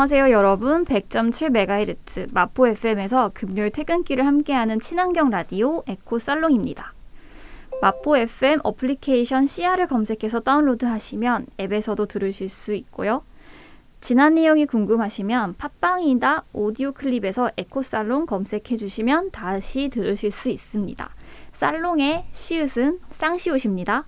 안녕하세요, 여러분. 100.7MHz 마포 FM에서 금요일 퇴근길을 함께하는 친환경 라디오 에코 살롱입니다. 마포 FM 어플리케이션 CR을 검색해서 다운로드 하시면 앱에서도 들으실 수 있고요. 지난 내용이 궁금하시면 팟빵이나 오디오 클립에서 에코 살롱 검색해 주시면 다시 들으실 수 있습니다. 살롱의 시읒은 쌍시옷입니다.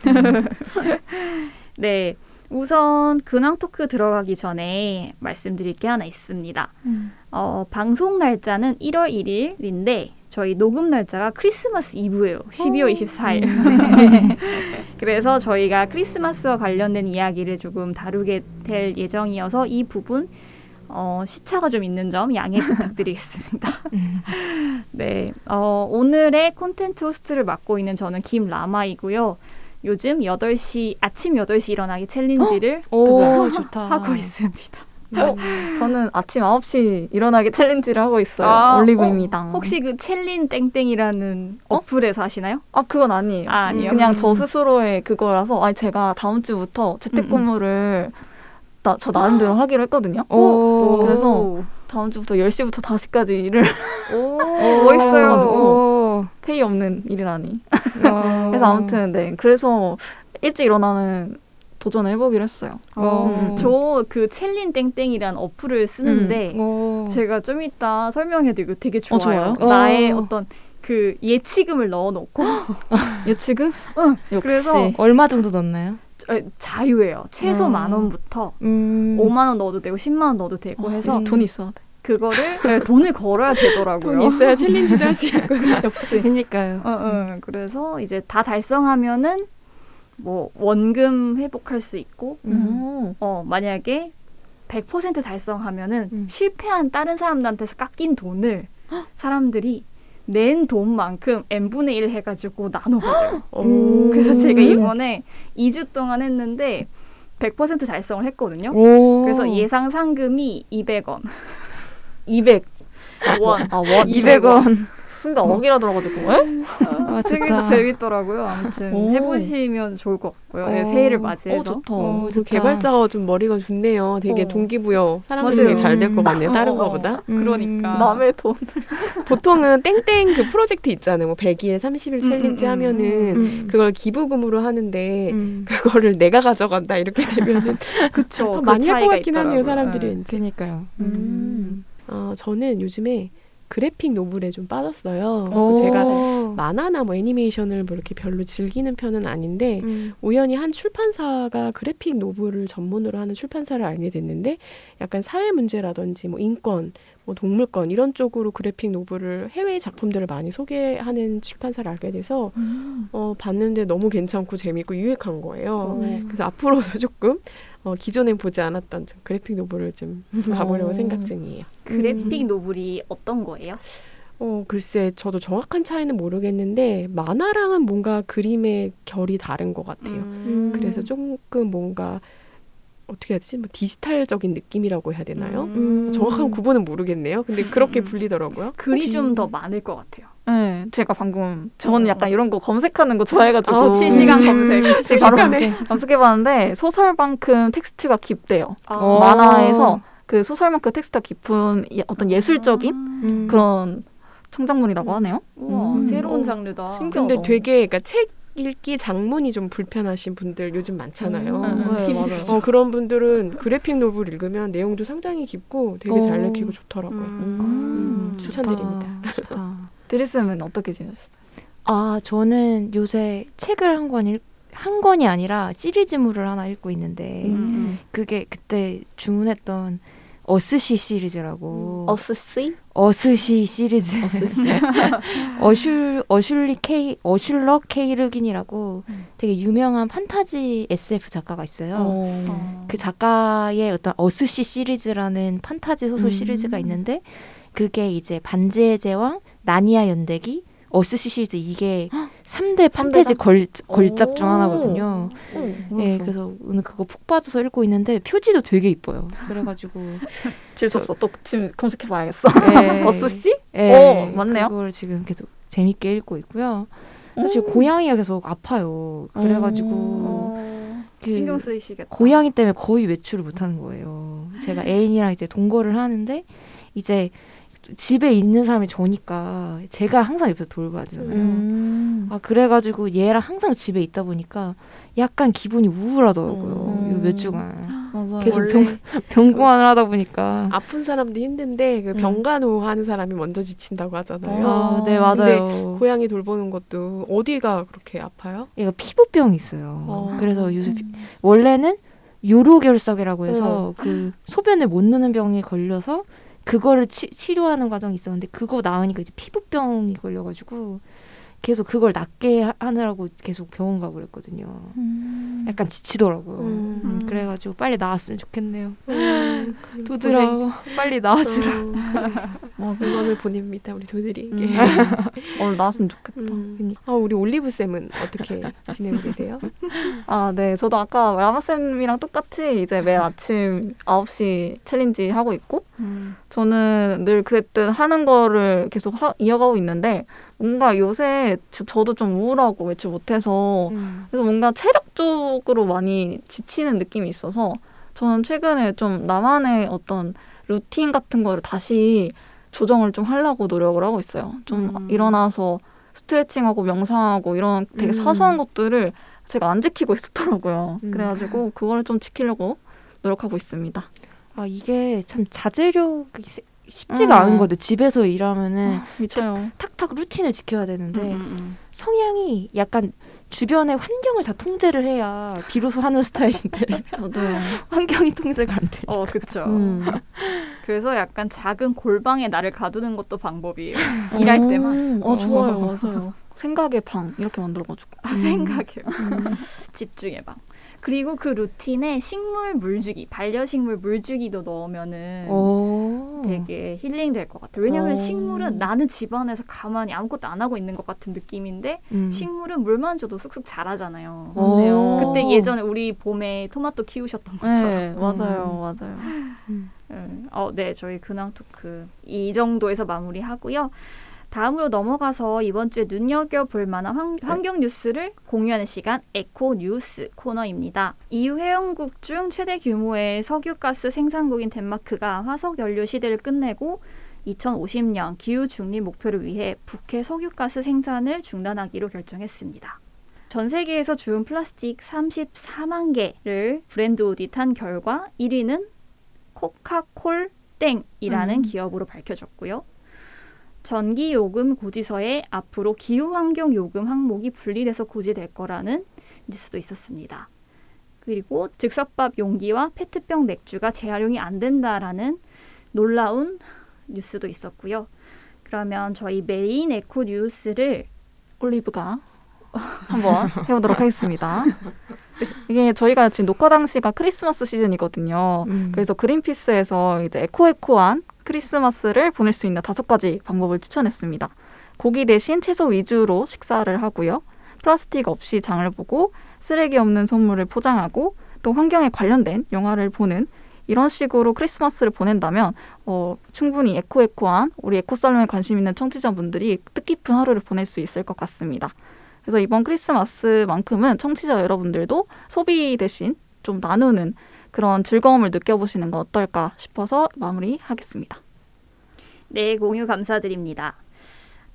네. 우선 근황 토크 들어가기 전에 말씀드릴 게 하나 있습니다. 음. 어, 방송 날짜는 1월 1일인데 저희 녹음 날짜가 크리스마스 이브예요. 12월 24일. 음. 그래서 저희가 크리스마스와 관련된 이야기를 조금 다루게 될 예정이어서 이 부분 어, 시차가 좀 있는 점 양해 부탁드리겠습니다. 네, 어, 오늘의 콘텐츠 호스트를 맡고 있는 저는 김라마이고요. 요즘 8시 아침 8시 일어나기 챌린지를 오 좋다. 하고 있습니다. 어, 저는 아침 9시 일어나기 챌린지를 하고 있어요. 아, 올리브입니다. 혹시 그 챌린 땡땡이라는 어플에서 하시나요? 아, 그건 아니에요. 아, 아니요. 그냥 저 스스로의 그거라서 아니 제가 다음 주부터 재택근무를 나, 저 나름대로 하기로 했거든요. 오. 그래서 다음 주부터 10시부터 5시까지 일을 오, 멋있어요. 오. 페이 없는 일이라니. 어. 그래서 아무튼 네. 그래서 일찍 일어나는 도전을 해보기로 했어요. 어. 음. 저그 챌린 땡땡이란 어플을 쓰는데 오. 제가 좀 이따 설명해드리고 되게 좋아요. 좋아요? 나의 어. 어떤 그 예치금을 넣어놓고 예치금? 응, 역시. 그래서 얼마 정도 넣나요? 저- 자유예요. 최소 어. 만 원부터 음. 5만 원 넣어도 되고 10만 원 넣어도 되고 어, 해서 돈 있어야 돼. 그거를 네, 돈을 걸어야 되더라고요. 돈 있어야 챌린지도 할 수 있구나. 역시. 그니까요. 어, 어. 그래서 이제 다 달성하면은 뭐 원금 회복할 수 있고 음. 어 만약에 100% 달성하면은 음. 실패한 다른 사람들한테서 깎인 돈을 사람들이 낸 돈만큼 n분의 1 해가지고 나눠가져요. 음. 그래서 제가 이번에 2주 동안 했는데 100% 달성을 했거든요. 오. 그래서 예상 상금이 200원. 200. 원. 아, 원. 200원. 순간 어기라 들어가지고. 에? 아, 되게 좋다. 재밌더라고요. 아무튼 오. 해보시면 좋을 것 같고요. 네, 어. 새해를 맞이해서. 어, 좋다. 어, 그 좋다. 개발자가 좀 머리가 좋네요. 되게 어. 동기부여. 사람들이 잘 될 것 같네요. 다른 어, 어. 거보다. 음. 그러니까. 남의 돈. 보통은 땡땡 그 프로젝트 있잖아요. 뭐 100일, 30일 챌린지 음, 음, 하면은 음. 그걸 기부금으로 하는데 음. 그거를 내가 가져간다 이렇게 되면은 그쵸. 더 그 많이 할 것 같긴 하네요. 있더라고요. 사람들이 네. 왠지. 그니까요. 음. 어, 저는 요즘에 그래픽 노블에 좀 빠졌어요. 오. 제가 만화나 뭐 애니메이션을 뭐 이렇게 별로 즐기는 편은 아닌데 음. 우연히 한 출판사가 그래픽 노블을 전문으로 하는 출판사를 알게 됐는데 약간 사회 문제라든지 뭐 인권, 뭐 동물권 이런 쪽으로 그래픽 노블을 해외 작품들을 많이 소개하는 출판사를 알게 돼서 어, 봤는데 너무 괜찮고 재밌고 유익한 거예요. 음. 그래서 앞으로도 조금 어, 기존엔 보지 않았던 좀 그래픽 노블을 좀 가보려고 어. 생각 중이에요. 그래픽 노블이 어떤 거예요? 어, 글쎄, 저도 정확한 차이는 모르겠는데, 만화랑은 뭔가 그림의 결이 다른 것 같아요. 음. 그래서 조금 뭔가, 어떻게 해야 되지? 뭐 디지털적인 느낌이라고 해야 되나요? 음. 정확한 구분은 모르겠네요. 근데 그렇게 음. 불리더라고요. 글이 좀 더 많을 것 같아요. 네, 제가 방금 저는 약간 이런 거 검색하는 거 좋아해가지고 아, 실시간 음. 검색. 바로 검색해봤는데 소설만큼 텍스트가 깊대요. 아. 어. 만화에서 그 소설만큼 텍스트가 깊은 예- 어떤 예술적인 음. 그런 창작물이라고 하네요. 우와, 음. 새로운 어, 장르다. 신기하다. 근데 되게, 그러니까 책 읽기 장문이 좀 불편하신 분들 요즘 많잖아요. 음. 네, 맞아요. 어, 그런 분들은 graphic novel 읽으면 내용도 상당히 깊고 되게 잘 어. 읽히고 좋더라고요. 음. 음, 좋다. 추천드립니다. 좋다. 드리스는 어떻게 지내셨어요? 아, 저는 요새 책을 한 권 읽, 한 권이 아니라 시리즈물을 하나 읽고 있는데 음. 그게 그때 주문했던 어스시 시리즈라고 어스시? 어스시 시리즈 어스시. 어슐 어슐리 K 어슐러 K 르 귄이라고 음. 되게 유명한 판타지 SF 작가가 있어요. 어. 그 작가의 어떤 어스시 시리즈라는 판타지 소설 음. 시리즈가 있는데 그게 이제 반지의 제왕, 나니아 연대기, 어스시 시리즈 이게 3대 판타지 삼대작? 걸, 걸작 중 오. 하나거든요. 어, 예, 그래서 오늘 그거 푹 빠져서 읽고 있는데 표지도 되게 이뻐요. 그래가지고 질수 없어. 또 지금 검색해봐야겠어. 예, 어스시? 예, 어, 맞네요. 그걸 지금 계속 재밌게 읽고 있고요. 사실 음. 고양이가 계속 아파요. 그래가지고 어, 그 신경 쓰이시겠다. 고양이 때문에 거의 외출을 못 하는 거예요. 제가 애인이랑 이제 동거를 하는데 이제 집에 있는 사람이 저니까 제가 항상 옆에서 돌봐야 되잖아요. 음. 아 그래가지고 얘랑 항상 집에 있다 보니까 약간 기분이 우울하더라고요. 음. 요몇 주간 맞아요. 계속 병 병고안을 하다 보니까 아픈 사람도 힘든데 그 음. 병간호 하는 사람이 먼저 지친다고 하잖아요. 아, 네 아, 맞아요. 고양이 돌보는 것도 어디가 그렇게 아파요? 얘가 피부병이 있어요. 어. 그래서 요새 피- 원래는 요로결석이라고 해서 어. 그 소변을 못 넣는 병에 걸려서 그거를 치, 치료하는 과정이 있었는데 그거 나으니까 이제 피부병이 걸려가지고 계속 그걸 낫게 하- 하느라고 계속 병원 가고 그랬거든요. 음. 약간 지치더라고요. 음. 음, 그래가지고 빨리 나았으면 좋겠네요. 음, 두드러 빨리 나아주라. 어. 응원을 보냅니다 우리 도들이에게. 음. 얼른 나았으면 좋겠다. 음. 아 우리 올리브 쌤은 어떻게 지내고 계세요? 아, 네. 저도 아까 라마 쌤이랑 똑같이 이제 매일 아침 9시 챌린지 하고 있고, 저는 늘 그랬듯 하는 거를 계속 하- 이어가고 있는데, 뭔가 요새 저- 저도 좀 우울하고 외출 못해서, 음. 그래서 뭔가 체력적으로 많이 지치는 느낌이 있어서, 저는 최근에 좀 나만의 어떤 루틴 같은 거를 다시 조정을 좀 하려고 노력을 하고 있어요. 좀 음. 일어나서 스트레칭하고 명상하고 이런 되게 음. 사소한 것들을 제가 안 지키고 있었더라고요. 음. 그래가지고 그거를 좀 지키려고 노력하고 있습니다. 아 이게 참 자제력이 세- 쉽지가 음. 않은 거죠. 집에서 일하면은 미쳐요. 탁탁 루틴을 지켜야 되는데 음, 음, 성향이 약간 주변의 환경을 다 통제를 해야 비로소 하는 스타일인데 저도요. 환경이 통제가 안 돼. 어, 그쵸. 음. 그래서 약간 작은 골방에 나를 가두는 것도 방법이에요. 일할 때만. 음, 어, 좋아요. 맞아요. 생각의 방 이렇게 만들어가지고. 아, 생각해요. 집중의 방. 그리고 그 루틴에 식물 물주기, 반려식물 물주기도 넣으면은 오. 되게 힐링 될 것 같아요. 왜냐하면 어. 식물은 나는 집안에서 가만히 아무것도 안 하고 있는 것 같은 느낌인데 음. 식물은 물만 줘도 쑥쑥 자라잖아요. 오. 그때 예전에 우리 봄에 토마토 키우셨던 것처럼. 네, 맞아요. 맞아요. 음, 어, 네, 저희 근황 토크 이 정도에서 마무리하고요. 다음으로 넘어가서 이번 주에 눈여겨볼 만한 환, 환경 뉴스를 공유하는 시간 에코 뉴스 코너입니다. EU 회원국 중 최대 규모의 석유가스 생산국인 덴마크가 화석 연료 시대를 끝내고 2050년 기후 중립 목표를 위해 북해 석유가스 생산을 중단하기로 결정했습니다. 전 세계에서 주운 플라스틱 34만 개를 브랜드 오디트한 결과 1위는 코카콜 땡이라는 음. 기업으로 밝혀졌고요. 전기 요금 고지서에 앞으로 기후 환경 요금 항목이 분리돼서 고지될 거라는 뉴스도 있었습니다. 그리고 즉석밥 용기와 페트병 맥주가 재활용이 안 된다라는 놀라운 뉴스도 있었고요. 그러면 저희 메인 에코 뉴스를 올리브가 한번 해보도록 하겠습니다. 이게 저희가 지금 녹화 당시가 크리스마스 시즌이거든요. 음. 그래서 그린피스에서 이제 에코에코한 크리스마스를 보낼 수 있는 다섯 가지 방법을 추천했습니다. 고기 대신 채소 위주로 식사를 하고요. 플라스틱 없이 장을 보고 쓰레기 없는 선물을 포장하고 또 환경에 관련된 영화를 보는 이런 식으로 크리스마스를 보낸다면 어, 충분히 에코에코한 우리 에코살롱에 관심 있는 청취자분들이 뜻깊은 하루를 보낼 수 있을 것 같습니다. 그래서 이번 크리스마스만큼은 청취자 여러분들도 소비 대신 좀 나누는 그런 즐거움을 느껴보시는 건 어떨까 싶어서 마무리하겠습니다. 네, 공유 감사드립니다.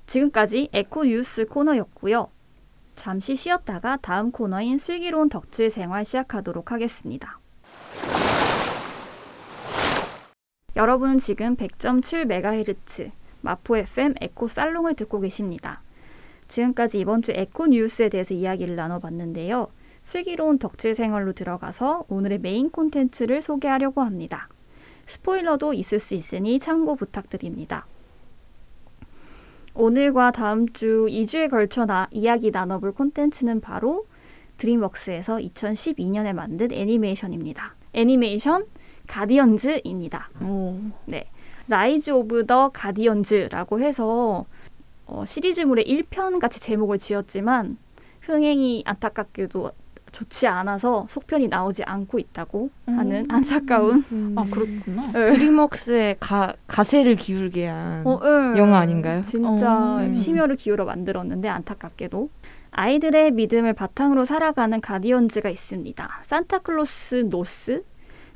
지금까지 에코 뉴스 코너였고요. 잠시 쉬었다가 다음 코너인 슬기로운 덕질 생활 시작하도록 하겠습니다. 여러분은 지금 100.7MHz 마포 FM 에코 살롱을 듣고 계십니다. 지금까지 이번 주 에코 뉴스에 대해서 이야기를 나눠봤는데요. 슬기로운 덕질 생활로 들어가서 오늘의 메인 콘텐츠를 소개하려고 합니다. 스포일러도 있을 수 있으니 참고 부탁드립니다. 오늘과 다음 주 2주에 걸쳐 나, 이야기 나눠볼 콘텐츠는 바로 드림웍스에서 2012년에 만든 애니메이션입니다. 애니메이션 가디언즈입니다. 네. Rise of the Guardians라고 해서 어, 시리즈물의 1편 같이 제목을 지었지만 흥행이 안타깝게도 좋지 않아서 속편이 나오지 않고 있다고 하는 안타까운 음. 아 그렇구나. 드림웍스의 가, 가세를 기울게 한 어, 응. 영화 아닌가요? 진짜 어. 심혈을 기울여 만들었는데 안타깝게도 아이들의 믿음을 바탕으로 살아가는 가디언즈가 있습니다. 산타클로스 노스,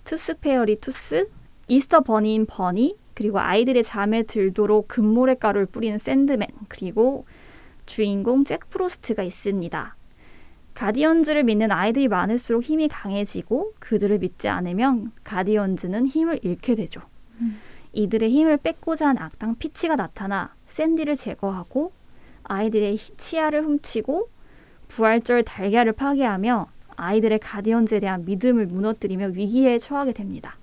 Tooth Fairy 투스, Easter Bunny인 버니 그리고 아이들이 잠에 들도록 금모래 가루를 뿌리는 샌드맨 그리고 주인공 잭 프로스트가 있습니다. 가디언즈를 믿는 아이들이 많을수록 힘이 강해지고 그들을 믿지 않으면 가디언즈는 힘을 잃게 되죠. 이들의 힘을 뺏고자 한 악당 피치가 나타나 샌디를 제거하고 아이들의 히- 치아를 훔치고 부활절 달걀을 파괴하며 아이들의 가디언즈에 대한 믿음을 무너뜨리며 위기에 처하게 됩니다.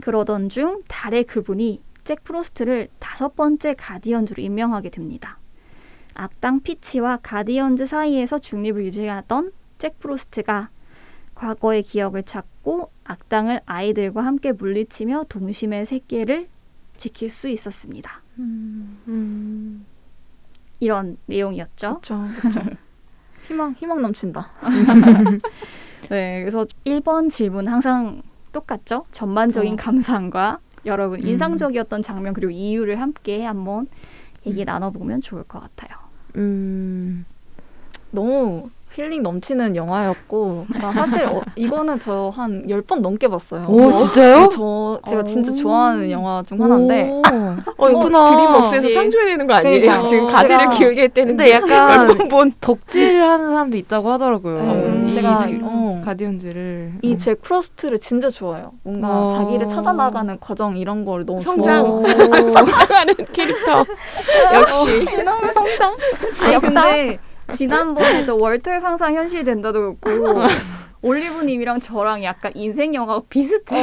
그러던 중 달의 그분이 잭 프로스트를 다섯 번째 가디언즈로 임명하게 됩니다. 악당 피치와 가디언즈 사이에서 중립을 유지하던 잭 프로스트가 과거의 기억을 찾고 악당을 아이들과 함께 물리치며 동심의 세계를 지킬 수 있었습니다. 음. 이런 내용이었죠. 그렇죠. 그렇죠. 희망 희망 넘친다. 네, 그래서 1번 질문 항상 똑같죠. 전반적인 그렇죠. 감상과 여러분 음. 인상적이었던 장면 그리고 이유를 함께 한번 얘기 나눠보면 좋을 것 같아요. 음. 너무 힐링 넘치는 영화였고 나 사실 어, 이거는 저한열번 넘게 봤어요. 오, 진짜요? 저 제가 진짜 오. 좋아하는 영화 중 하나인데 오. 어, 이거 그렇구나. 드림웍스에서. 상줘야 되는 거 아니에요? 그러니까. 지금 어, 가지를 제가- 길게 했대는데 근데 약간 본. 덕질을 하는 사람도 있다고 하더라고요. 네, 이 제가 드- 어, 가디언즈를 이잭 프로스트를 진짜 좋아해요. 뭔가 어. 자기를 찾아 나가는 과정 이런 걸 너무 성장. 좋아해요. 성장하는 캐릭터. 역시. 이놈의 성장. 아니 근데 지난번에도 월터의 상상 현실이 된다도 그렇고 올리브님이랑 저랑 약간 인생 영화가 비슷해.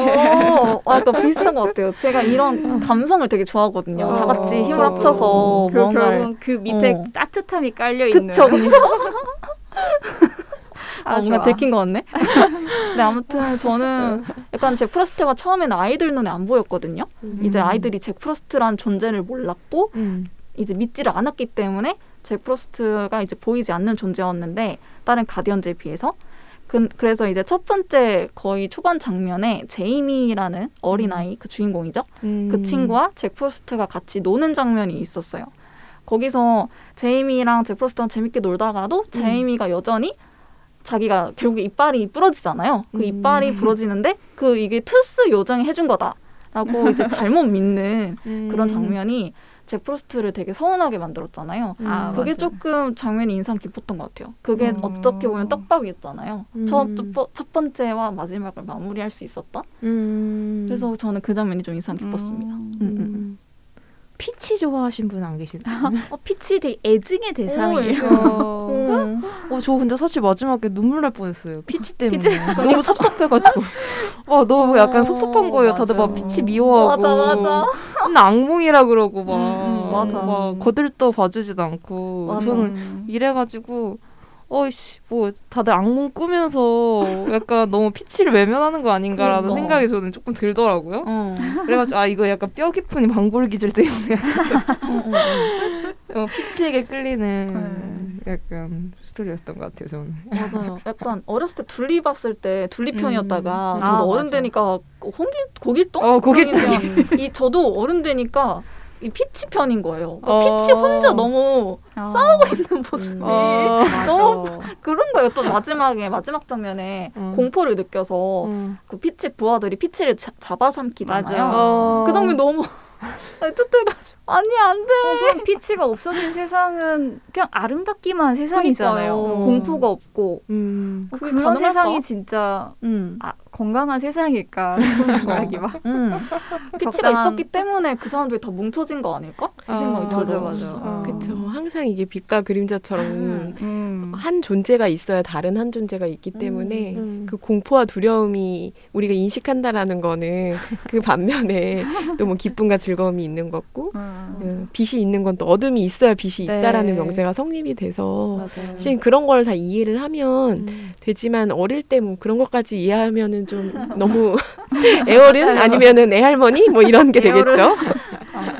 어, 아, 약간 비슷한 것 같아요. 제가 이런 감성을 되게 좋아하거든요. 어, 다 같이 힘을. 합쳐서 그 뭔가를. 결국 그 밑에 어. 따뜻함이 깔려 있는. 그쵸, 그쵸. 아, 아, 뭔가 좋아. 들킨 것 같네. 근데 아무튼 저는 약간 잭 프로스트가 처음에는 아이들 눈에 안 보였거든요. 이제 아이들이 잭 프로스트란 존재를 몰랐고 음. 이제 믿지를 않았기 때문에 잭 프로스트가 이제 보이지 않는 존재였는데 다른 가디언즈에 비해서 그, 그래서 이제 첫 번째 거의 초반 장면에 제이미라는 어린아이 그 주인공이죠. 음. 그 친구와 잭 프로스트가 같이 노는 장면이 있었어요. 거기서 제이미랑 잭 프로스트랑 재밌게 놀다가도 제이미가 여전히 자기가 결국에 이빨이 부러지잖아요. 그 음. 이빨이 부러지는데 그 이게 투스 요정이 해준 거다라고 이제 잘못 믿는 음. 그런 장면이 잭 프로스트를 되게 서운하게 만들었잖아요. 아, 그게 맞아요. 조금 장면이 인상 깊었던 것 같아요. 그게 음. 어떻게 보면 떡밥이었잖아요. 음. 첫, 첫, 첫 번째와 마지막을 마무리할 수 있었던. 음. 그래서 저는 그 장면이 좀 인상 깊었습니다. 음. 음, 음. 음. 피치 좋아하신 분 안 계시나요? 어, 피치 되게 애증의 대상이에요. 음. 어, 저 근데 사실 마지막에 눈물 날 뻔했어요. 피치 때문에. 피치. 너무 섭섭해가지고. 와, 너무 약간 어, 섭섭한 거예요. 다들 막 맞아. 피치 미워하고. 맞아, 맞아. 맨날 악몽이라 그러고 막. 음, 맞아. 막 거들떠 봐주지도 않고. 맞아. 저는 이래가지고. 어이씨, 뭐, 다들 악몽 꾸면서 약간 너무 피치를 외면하는 거 아닌가라는 그러니까. 생각이 저는 조금 들더라고요. 어. 그래가지고, 아, 이거 약간 뼈 깊은 반골 기질 때문에 음, 음, 음. 어, 피치에게 끌리는 약간 스토리였던 것 같아요, 저는. 맞아요. 약간 어렸을 때 둘리 봤을 때 둘리 편이었다가 음. 아, 어른 맞아. 되니까 홍길 고길동? 어, 고길동. 이 저도 어른 되니까 이 피치 편인 거예요. 그러니까 어. 피치 혼자 너무 싸우고 있는 모습이 어. 너무 그런 거예요. 또 마지막에 마지막 장면에 어. 공포를 느껴서 어. 그 피치 부하들이 피치를 자, 잡아삼키잖아요. 어. 그 장면 너무 뜨뜻해가지고 아니 안 돼. 어, 그럼 피치가 없어진 세상은 그냥 아름답기만 한 세상이잖아요. 그러니까요. 공포가 없고 음. 어, 그런 가능할까? 세상이 진짜 음. 아, 건강한 세상일까 생각이 막. 음. 피치가 적당한- 있었기 때문에 그 사람들이 다 뭉쳐진 거 아닐까? 이 아, 생각이 맞아, 들어요. 맞아. 어. 그쵸. 항상 이게 빛과 그림자처럼 음. 한 존재가 있어야 다른 한 존재가 있기 때문에 음. 그 공포와 두려움이 우리가 인식한다라는 거는 그 반면에 또 뭐 기쁨과 즐거움이 있는 거고 음. 음, 빛이 있는 건 또 어둠이 있어야 빛이 네. 있다라는 명제가 성립이 돼서. 사실 그런 걸 다 이해를 하면 음. 되지만 어릴 때 뭐 그런 것까지 이해하면은 좀 너무 애어른 아니면은 애할머니 뭐 이런 게. 되겠죠. 아.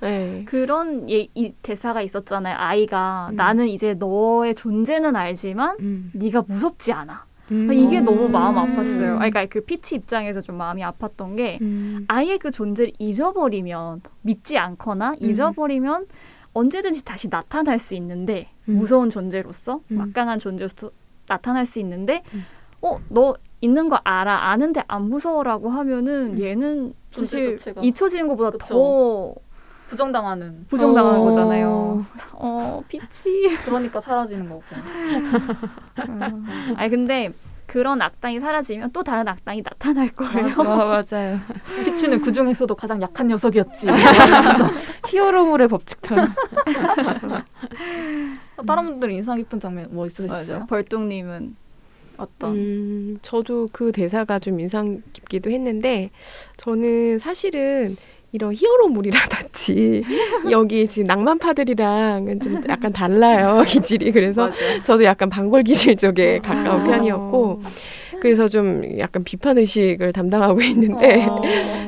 네. 그런 예, 이 대사가 있었잖아요. 아이가 음. 나는 이제 너의 존재는 알지만 음. 네가 무섭지 않아. 음. 이게 음. 너무 마음 아팠어요. 아니, 그러니까 그 피치 입장에서 좀 마음이 아팠던 게 음. 아예 그 존재를 잊어버리면 믿지 않거나 잊어버리면 언제든지 다시 나타날 수 있는데 음. 무서운 존재로서 음. 막강한 존재로서 나타날 수 있는데 음. 어 너 있는 거 알아 아는데 안 무서워라고 하면은 얘는 사실. 잊혀지는 것보다 그쵸. 더 부정당하는. 부정당하는 어. 거잖아요. 어 피치. 그러니까 사라지는 거고. 아니 근데 그런 악당이 사라지면 또 다른 악당이 나타날 거예요. 어, 맞아요. 피치는 그 중에서도 가장 약한 녀석이었지. 히어로물의 법칙처럼. 다른 분들 인상 깊은 장면 뭐 있으셨어요? 벌뚱님은 어떤? 음, 저도 그 대사가 좀 인상 깊기도 했는데 저는 사실은 이런 히어로물이라든지 여기 지금 낭만파들이랑은 좀 약간 달라요 기질이 그래서 저도 약간 방골 기질 쪽에 가까운 아. 편이었고 그래서 좀 약간 비판 의식을 담당하고 있는데 어.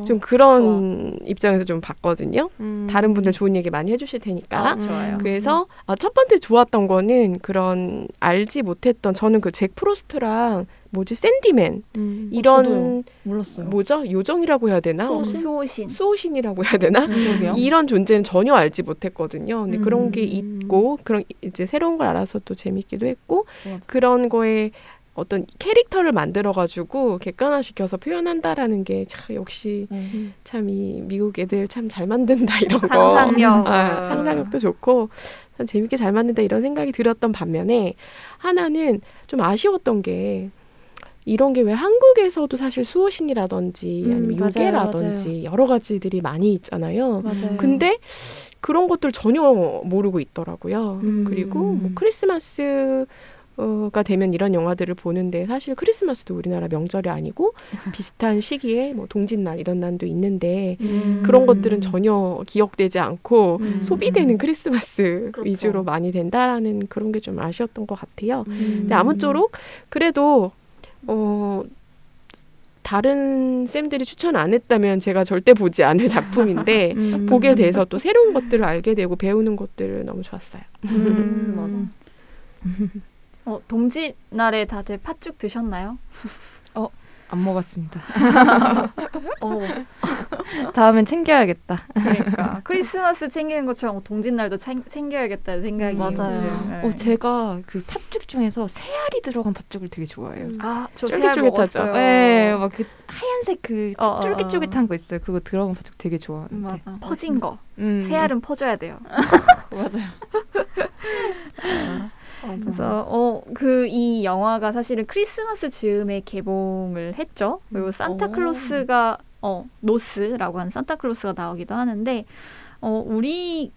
좀 그런 입장에서 좀 봤거든요. 음. 다른 분들 좋은 얘기 많이 해주실 테니까. 아, 좋아요. 그래서 아, 첫 번째 좋았던 거는 그런 알지 못했던 저는 그 잭 프로스트랑 뭐지 샌디맨 음. 이런 저도요. 몰랐어요. 뭐죠 요정이라고 해야 되나 수호신. 수호신. 수호신이라고 해야 되나 그러게요. 이런 존재는 전혀 알지 못했거든요. 근데 그런 게 음. 있고 그런 이제 새로운 걸 알아서 또 재밌기도 했고 맞아. 그런 거에 어떤 캐릭터를 만들어 가지고 객관화시켜서 표현한다라는 게 참 역시 음. 참이 미국 애들 참 잘 만든다 이런 거 상상력. 아, 상상력도 좋고 참 재밌게 잘 만든다 이런 생각이 들었던 반면에 하나는 좀 아쉬웠던 게 이런 게 왜 한국에서도 사실 수호신이라든지 음, 아니면 맞아요, 요괴라든지 여러 가지들이 많이 있잖아요. 맞아요. 근데 그런 것들 전혀 모르고 있더라고요. 음. 그리고 뭐 크리스마스 가 되면 이런 영화들을 보는데 사실 크리스마스도 우리나라 명절이 아니고 비슷한 시기에 뭐 동짓날 이런 날도 있는데 음. 그런 것들은 전혀 기억되지 않고 음. 소비되는 크리스마스 그렇죠. 위주로 많이 된다라는 그런 게 좀 아쉬웠던 것 같아요. 음. 근데 아무쪼록 그래도 어 다른 쌤들이 추천 안 했다면 제가 절대 보지 않을 작품인데 음. 보게 돼서 또 새로운 것들을 알게 되고 배우는 것들을 너무 좋았어요. 음. 어, 동짓날에 다들 팥죽 드셨나요? 안 먹었습니다. 어, 다음엔 챙겨야겠다. 그러니까 크리스마스 챙기는 것처럼 동짓날도 챙, 챙겨야겠다는 생각이 맞아요. 들어요. 네. 어, 제가 그 팥죽 중에서 새알이 들어간 팥죽을 되게 좋아해요. 아, 저 새알 쫄깃쫄깃하죠. 먹었어요. 네, 막그 하얀색 그 어, 어, 어. 쫄깃쫄깃한 거 있어요. 그거 들어간 팥죽 되게 좋아하는데. 맞아. 퍼진 거. 음. 새알은 퍼줘야 돼요. 맞아요. 그래서 어 그 이 영화가 사실은 크리스마스 즈음에 개봉을 했죠. 그리고 산타클로스가 어 노스라고 하는 산타클로스가 나오기도 하는데 어 우리의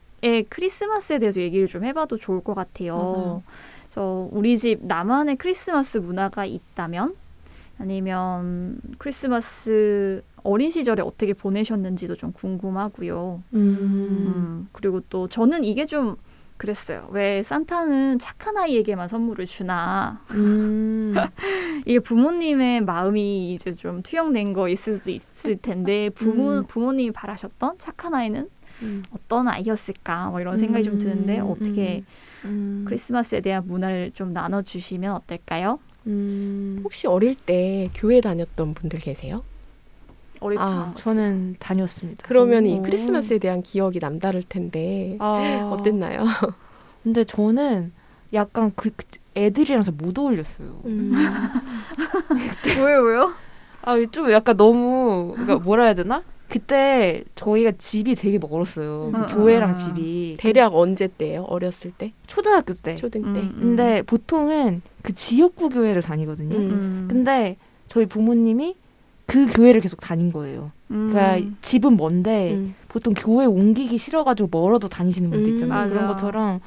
크리스마스에 대해서 얘기를 좀 해봐도 좋을 것 같아요. 맞아요. 그래서 우리 집 나만의 크리스마스 문화가 있다면 아니면 크리스마스 어린 시절에 어떻게 보내셨는지도 좀 궁금하고요. 음. 음, 그리고 또 저는 이게 좀 그랬어요. 왜 산타는 착한 아이에게만 선물을 주나? 음. 이게 부모님의 마음이 이제 좀 투영된 거 있을 수도 있을 텐데 부모 음. 부모님이 바라셨던 착한 아이는 음. 어떤 아이였을까? 뭐 이런 생각이 좀 드는데 음, 어떻게 음. 크리스마스에 대한 문화를 좀 나눠 주시면 어떨까요? 음. 혹시 어릴 때 교회 다녔던 분들 계세요? 어릴 때 아, 안 저는 다녔습니다. 그러면 이 오. 크리스마스에 대한 기억이 남다를 텐데 아. 어땠나요? 근데 저는 약간 그, 그 애들이랑 잘 못 어울렸어요. 음. 왜요 왜요? 아, 좀 약간 너무 그러니까 뭐라 해야 되나? 그때 저희가 집이 되게 멀었어요. 그 음, 교회랑 음. 집이 대략 언제 때예요? 어렸을 때? 초등학교 때. 초등 때? 음, 음. 근데 보통은 그 지역구 교회를 다니거든요. 음. 음. 근데 저희 부모님이 그 교회를 계속 다닌 거예요. 음. 그러니까 집은 먼데 음. 보통 교회 옮기기 싫어가지고 멀어도 다니시는 분들 음, 있잖아요. 그런 맞아. 것처럼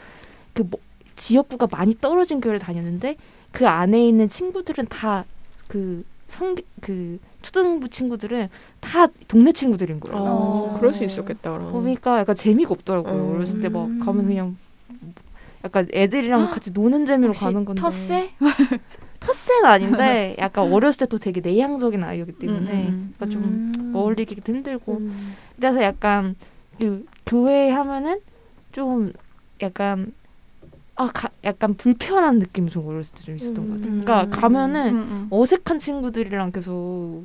그 뭐- 지역구가 많이 떨어진 교회를 다녔는데 그 안에 있는 친구들은 다그 성그 초등부 친구들은 다 동네 친구들인 거예요. 어, 어. 그럴 수 있었겠다 그럼. 그러니까 약간 재미가 없더라고요. 음. 어렸을 때 막 가면 그냥 약간 애들이랑 같이 노는 재미로 가는 건데 텃세? 텃세는 아닌데 약간 어렸을 때 또 되게 내향적인 아이였기 때문에 음, 그러니까 좀 음. 어울리기도 힘들고 음. 그래서 약간 그 교회 하면은 좀 약간 아 가, 약간 불편한 느낌이 좀 어렸을 때 좀 있었던 것 같아요. 음. 그러니까 가면은 음, 음. 어색한 친구들이랑 계속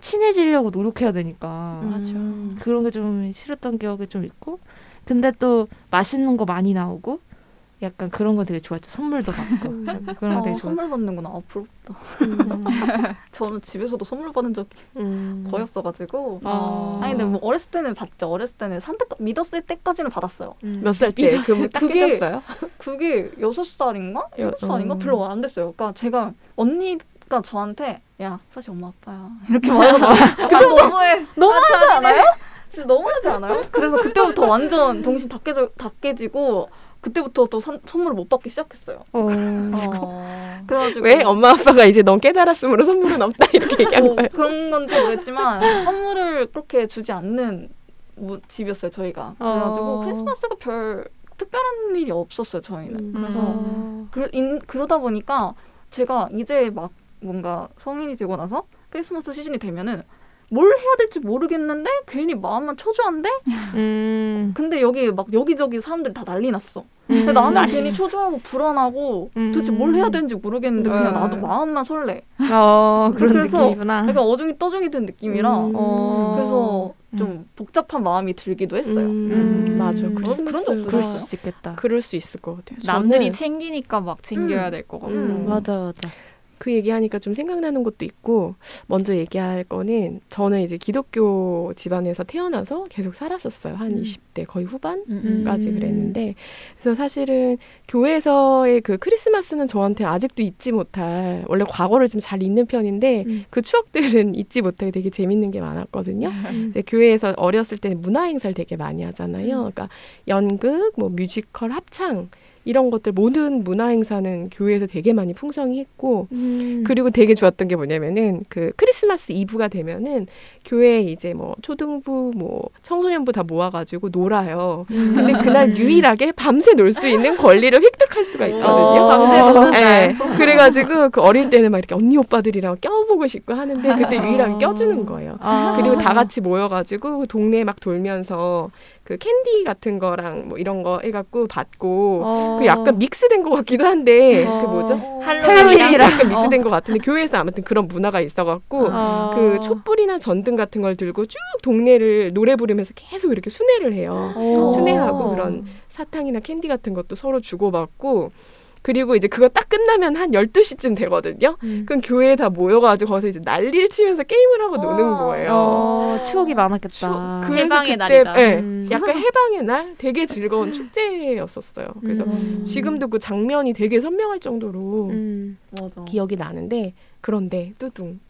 친해지려고 노력해야 되니까 맞아. 그런 게 좀 싫었던 기억이 좀 있고 근데 또 맛있는 거 많이 나오고 약간 그런 거 되게 좋았죠. 선물도 받고 음. 그런 거 아, 되게 좋았. 선물 받는구나. 아, 부럽다. 음. 저는 집에서도 선물 받은 적이 음. 거의 없어가지고. 아. 아니 근데 뭐 어렸을 때는 받죠. 어렸을 때는 산뜻 믿었을 때까지는 받았어요. 음. 몇살 때? 그럼 딱 그게- 깨졌어요? 그게 여섯 살인가 일곱 살인가 음. 별로 안 됐어요. 그러니까 제가 언니가 저한테 야 사실 엄마 아빠야 이렇게 말하거든요. 아, 너무해. 너무하지 않아요? 진짜 너무하지 않아요? 그래서 그때부터 완전 동심 다 깨져 다 깨지고 그때부터 또 선, 선물을 못 받기 시작했어요. 어. 어. 그래가지고 왜 엄마 아빠가 이제 넌 깨달았으므로 선물은 없다 이렇게 얘기한 뭐 거예요? 그런 건지 모르겠지만 선물을 그렇게 주지 않는 뭐 집이었어요 저희가. 그래가지고 어. 크리스마스가 별 특별한 일이 없었어요 저희는. 음. 그래서 어. 그러, 인, 그러다 보니까 제가 이제 막 뭔가 성인이 되고 나서 크리스마스 시즌이 되면은 뭘 해야 될지 모르겠는데 괜히 마음만 초조한데 음. 근데 여기 막 여기저기 사람들이 다 난리 났어. 근데 나는 괜히 초조하고 불안하고 음. 도대체 뭘 해야 되는지 모르겠는데 그냥 음. 나도 마음만 설레. 어 그런 그래서 느낌이구나. 약간 어중이 떠중이 된 느낌이라 음. 어. 그래서 좀 복잡한 마음이 들기도 했어요. 음, 음. 맞아. 그런 적 크리스마스 없어요. 그럴 수 있겠다. 그럴 수 있을 것 같아요. 남들이 저는 챙기니까 막 챙겨야 음. 될것 같고. 음. 맞아 맞아. 그 얘기하니까 좀 생각나는 것도 있고 먼저 얘기할 거는 저는 이제 기독교 집안에서 태어나서 계속 살았었어요. 한 음. 20대 거의 후반 음. 까지 음. 그랬는데 그래서 사실은 교회에서의 그 크리스마스는 저한테 아직도 잊지 못할 원래 과거를 좀 잘 잊는 편인데 음. 그 추억들은 잊지 못하게 되게 재밌는 게 많았거든요. 음. 교회에서 어렸을 때는 문화 행사를 되게 많이 하잖아요. 음. 그러니까 연극, 뭐 뮤지컬, 합창 이런 것들 모든 문화 행사는 교회에서 되게 많이 풍성히 했고 음. 그리고 되게 좋았던 게 뭐냐면은 그 크리스마스 이브가 되면은 교회에 이제 뭐 초등부 뭐 청소년부 다 모아가지고 놀아요. 음. 근데 그날 유일하게 밤새 놀 수 있는 권리를 획득할 수가 있거든요. 어. 밤새 노는 네. 날. 그래가지고 그 어릴 때는 막 이렇게 언니 오빠들이랑 껴보고 싶고 하는데 그때 유일하게 껴주는 거예요. 아. 그리고 다 같이 모여가지고 동네 막 돌면서 그 캔디 같은 거랑 뭐 이런 거 해갖고 받고 어. 그 약간 믹스된 것 같기도 한데 어. 그 뭐죠? 할로윈이랑. 약간 믹스된 것 같은데 교회에서 아무튼 그런 문화가 있어갖고 어. 그 촛불이나 전등 같은 걸 들고 쭉 동네를 노래 부르면서 계속 이렇게 순회를 해요. 어. 순회하고 그런 사탕이나 캔디 같은 것도 서로 주고받고 그리고 이제 그거 딱 끝나면 한 12시쯤 되거든요. 음. 그럼 교회에 다 모여가지고 거기서 이제 난리를 치면서 게임을 하고 노는 거예요. 어, 추억이 많았겠다. 추- 그래서 해방의 그때, 날이다. 예, 음. 약간 해방의 날 되게 즐거운 축제였었어요. 그래서 음. 지금도 그 장면이 되게 선명할 정도로 음. 맞아. 기억이 나는데 그런데 뚜둥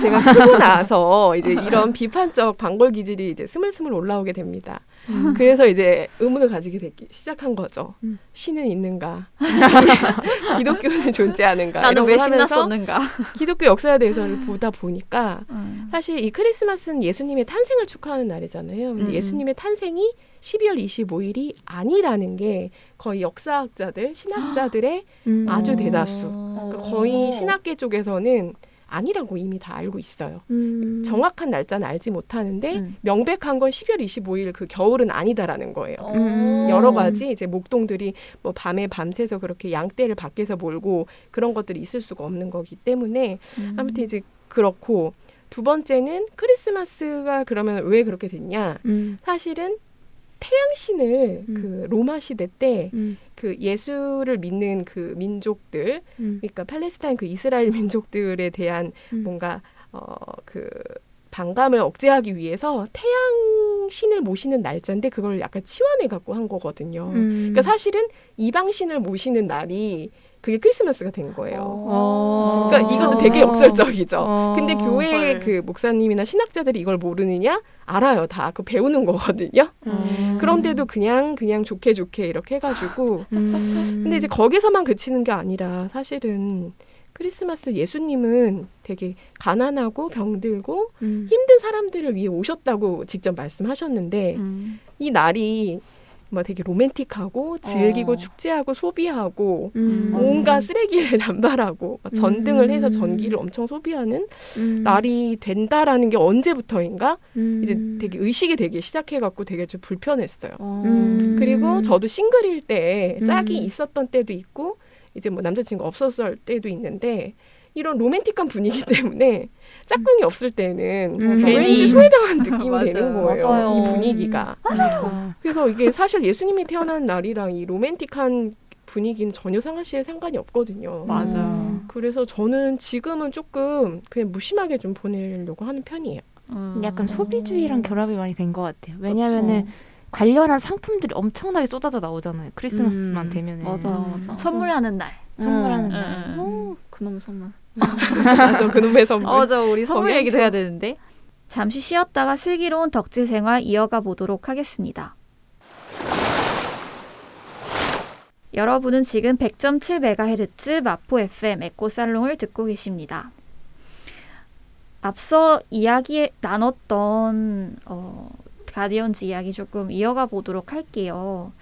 제가 크고 나서 이제 이런 비판적 반골 기질이 이제 스물스물 올라오게 됩니다. 음. 그래서 이제 의문을 가지게 되기 시작한 거죠. 음. 신은 있는가? 기독교는 존재하는가? 나는 왜 신났었는가? 기독교 역사에 대해서를 보다 보니까 음. 사실 이 크리스마스는 예수님의 탄생을 축하하는 날이잖아요. 음. 예수님의 탄생이 12월 25일이 아니라는 게 거의 역사학자들, 신학자들의 음. 아주 대다수. 어. 그러니까 거의 신학계 쪽에서는 아니라고 이미 다 알고 있어요. 음. 정확한 날짜는 알지 못하는데 음. 명백한 건 12월 25일 그 겨울은 아니다라는 거예요. 음. 여러 가지 이제 목동들이 뭐 밤에 밤새서 그렇게 양떼를 밖에서 몰고 그런 것들이 있을 수가 없는 거기 때문에 음. 아무튼 이제 그렇고 두 번째는 크리스마스가 그러면 왜 그렇게 됐냐? 음. 사실은 태양신을 음. 그 로마 시대 때 음. 그 예수를 믿는 그 민족들 음. 그러니까 팔레스타인 그 이스라엘 민족들에 대한 음. 뭔가 어그 반감을 억제하기 위해서 태양 신을 모시는 날짜인데 그걸 약간 치환해 갖고 한 거거든요. 음. 그러니까 사실은 이방 신을 모시는 날이 그게 크리스마스가 된 거예요. 어. 그러니까 이것도 되게 역설적이죠. 어. 근데 교회 헐. 그 목사님이나 신학자들이 이걸 모르느냐? 알아요. 다 그 배우는 거거든요. 음. 그런데도 그냥 그냥 좋게 좋게 이렇게 해가지고 음. 근데 이제 거기서만 그치는 게 아니라 사실은 크리스마스 예수님은 되게 가난하고 병들고 음. 힘든 사람들을 위해 오셨다고 직접 말씀하셨는데 음. 이 날이 뭐 되게 로맨틱하고 즐기고 어. 축제하고 소비하고 음. 온갖 쓰레기를 남발하고 막 전등을 해서 음. 전기를 엄청 소비하는 음. 날이 된다라는 게 언제부터인가 음. 이제 되게 의식이 되기 시작해갖고 되게 좀 불편했어요. 음. 그리고 저도 싱글일 때 짝이 음. 있었던 때도 있고 이제 뭐 남자친구 없었을 때도 있는데 이런 로맨틱한 분위기 때문에 짝꿍이 없을 때는 음. 왠지 괜히. 소외당한 느낌이 맞아요. 되는 거예요. 맞아요. 이 분위기가. 그러니까. 그래서 이게 사실 예수님이 태어난 날이랑 이 로맨틱한 분위기는 전혀 상한 씨에 상관이 없거든요. 맞아요. 음. 그래서 저는 지금은 조금 그냥 무심하게 좀 보내려고 하는 편이에요. 음. 약간 소비주의랑 결합이 많이 된 것 같아요. 왜냐면은 관련한 상품들이 엄청나게 쏟아져 나오잖아요. 크리스마스만 음, 되면은 맞아요, 맞아. 선물하는 날. 선물하는 음. 날. 음. 오, 그놈의 선물. 맞아, 그놈의 선물. 어, 저 우리 선물 얘기도 해야 되는데. 잠시 쉬었다가 슬기로운 덕질 생활 이어가 보도록 하겠습니다. 여러분은 지금 100.7MHz 마포 FM 에코 살롱을 듣고 계십니다. 앞서 이야기 나눴던 어, 가디언즈 이야기 조금 이어가 보도록 할게요.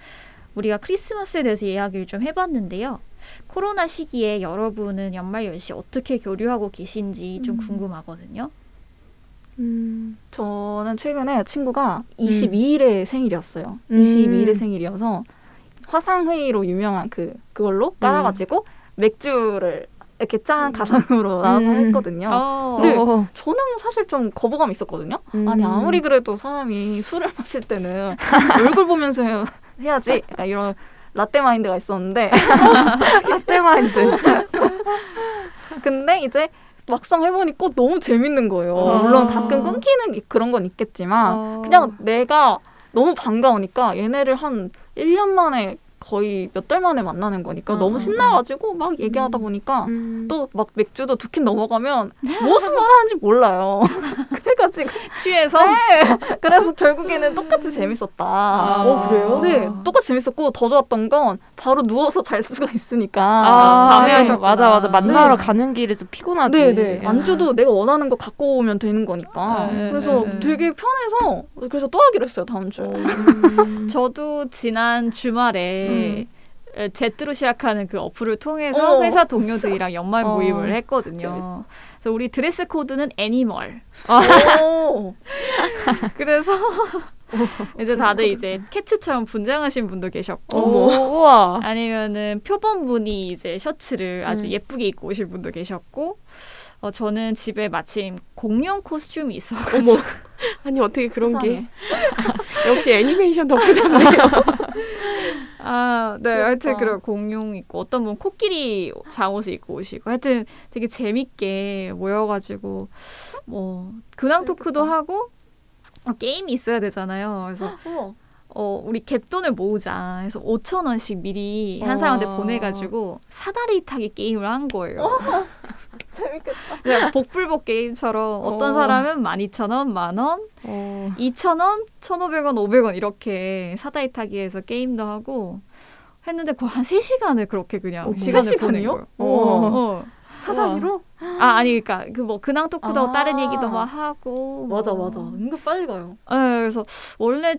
우리가 크리스마스에 대해서 이야기를 좀 해봤는데요. 코로나 시기에 여러분은 연말 연시 어떻게 교류하고 계신지 좀 궁금하거든요. 음. 저는 최근에 친구가 22일에 생일이었어요. 음. 22일에 생일이어서 화상 회의로 유명한 그 그걸로 깔아가지고 맥주를 이렇게 짠 가상으로 나눠서 음. 했거든요. 어. 네. 어. 저는 사실 좀 거부감이 있었거든요. 음. 아니 아무리 그래도 사람이 술을 마실 때는 얼굴 보면서 해야지 이런 라떼 마인드가 있었는데 라떼 마인드. 근데 이제 막상 해보니까 너무 재밌는 거예요. 어. 물론 가끔 끊기는 그런 건 있겠지만 어. 그냥 내가 너무 반가우니까 얘네를 한 1년 만에 거의 몇 달 만에 만나는 거니까 어, 너무 어, 신나가지고 막 얘기하다 보니까 음. 또막 맥주도 두 캔 넘어가면 무슨 말 하는지 몰라요. 그래가지고 취해서 네. 그래서 결국에는 똑같이 재밌었다. 어, 그래요? 네, 똑같이 재밌었고 더 좋았던 건 바로 누워서 잘 수가 있으니까. 아, 밤에 네. 하셨구나. 맞아 맞아 만나러 네. 가는 길에 좀 피곤하지. 네네. 야. 안주도 내가 원하는 거 갖고 오면 되는 거니까. 네, 그래서 네, 네. 되게 편해서 그래서 또 하기로 했어요 다음 주에. 음. 저도 지난 주말에 제트로 시작하는 그 어플을 통해서 어. 회사 동료들이랑 연말 어. 모임을 했거든요. 그래서 우리 dress code는 animal. 오. 그래서 이제 다들 이제 캐츠처럼 분장하신 분도 계셨고. 우와. 아니면은 무늬 이제 셔츠를 아주 음. 예쁘게 입고 오실 분도 계셨고 어, 저는 집에 마침 공룡 코스튬이 있어가지고 어머. 아니 어떻게 그런 게 세상에. 역시 애니메이션 덕분이네요. 아, 네. 귀엽다. 하여튼 그런 공룡 있고 어떤 분 코끼리 잠옷을 입고 오시고 하여튼 되게 재밌게 모여가지고 뭐 근황 토크도 하고 어, 게임이 있어야 되잖아요. 그래서. 어, 우리 갯돈을 모으자. 해서 5천 원씩 미리 한 와. 사람한테 보내가지고 사다리 타기 게임을 한 거예요. 재밌겠다. 그냥 복불복 게임처럼 어떤 어. 사람은 12,000원, 만원, 어. 2,000원, 1,500원, 500원 이렇게 사다리 타기에서 게임도 하고 했는데 거의 한 3시간을 그렇게 그냥 어머, 시간을 세 보낸? 거예요. 우와. 어. 사다리로? 아, 아니 그러니까 그 뭐 근황 토크도 아. 다른 얘기도 막 하고 맞아 뭐. 맞아. 은근 빨리 가요. 네, 그래서 원래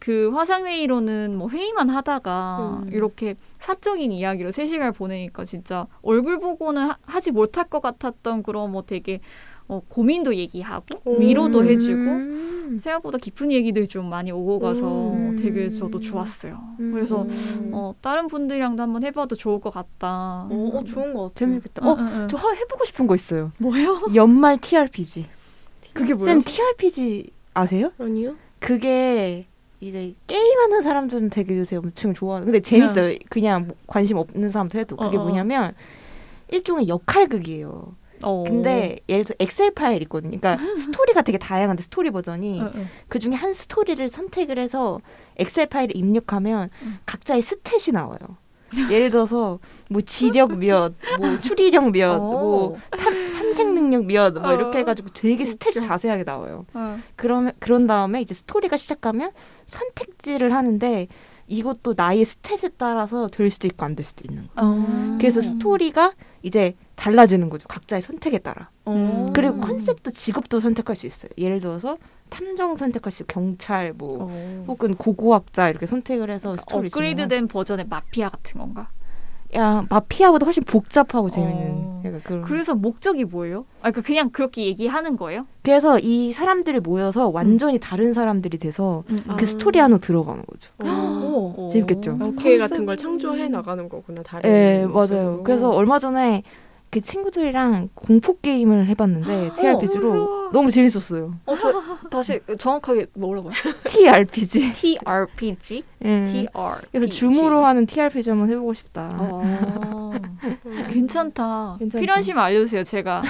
그 화상 회의로는 뭐 회의만 하다가 음. 이렇게 사적인 이야기로 3시간을 보내니까 진짜 얼굴 보고는 하, 지 못할 것 같았던 그런 뭐 되게 어, 고민도 얘기하고 음. 위로도 해주고 음. 생각보다 깊은 얘기들이 좀 많이 오고 가서 음. 되게 저도 좋았어요. 음. 그래서 음. 어, 다른 분들이랑도 한번 해봐도 좋을 것 같다. 어, 어, 좋은 거 같아. 재밌겠다. 응, 어, 응, 응. 저 하- 해보고 싶은 거 있어요. 뭐예요? 연말 TRPG. 그게 뭐예요? 쌤 TRPG 아세요? 아니요. 그게 이제 게임하는 사람들은 되게 요새 엄청 좋아하는. 근데 재밌어요. 그냥 뭐 관심 없는 사람도 해도 그게 어, 어. 뭐냐면 일종의 역할극이에요. 어. 근데 예를 들어 엑셀 파일 있거든요. 그러니까 스토리가 되게 다양한데 스토리 버전이 응, 응. 그 중에 한 스토리를 선택을 해서 엑셀 파일에 입력하면 음. 각자의 stat이 나와요. 예를 들어서 뭐 지력 몇, 뭐 추리력 몇, 어. 뭐 탐, 탐색 능력 몇, 뭐 어. 이렇게 해가지고 되게 stat이. 자세하게 나와요. 어. 그러면 그런 다음에 이제 스토리가 시작하면 선택지를 하는데 이것도 나의 stat에 따라서 될 수도 있고 안 될 수도 있는 거예요. 어. 그래서 스토리가 이제 달라지는 거죠. 각자의 선택에 따라. 어. 그리고 음. 컨셉도 직업도 선택할 수 있어요. 예를 들어서 탐정 선택할 수 경찰 뭐 어. 혹은 고고학자 이렇게 선택을 해서 스토리. 업그레이드된 버전의 마피아 같은 건가? 야 마피아보다 훨씬 복잡하고 재밌는 어. 그런. 그래서 목적이 뭐예요? 아, 그 그냥 그렇게 얘기하는 거예요? 그래서 이 사람들이 모여서 완전히 다른 사람들이 돼서 음, 그 스토리 안으로 들어가는 거죠. 어. 어. 재밌겠죠? 오케이 같은 걸 창조해 나가는 거구나. 다른. 예, 맞아요. 그래서 얼마 전에 그 친구들이랑 공포 게임을 해봤는데 TRPG로 무서워. 너무 재밌었어요. 어, 저 다시 정확하게 뭐라고요? TRPG. TRPG? 예. TR. 그래서 줌으로 하는 TRPG 한번 해보고 싶다. 어. 괜찮다. 괜찮죠? 필요하시면 알려주세요. 제가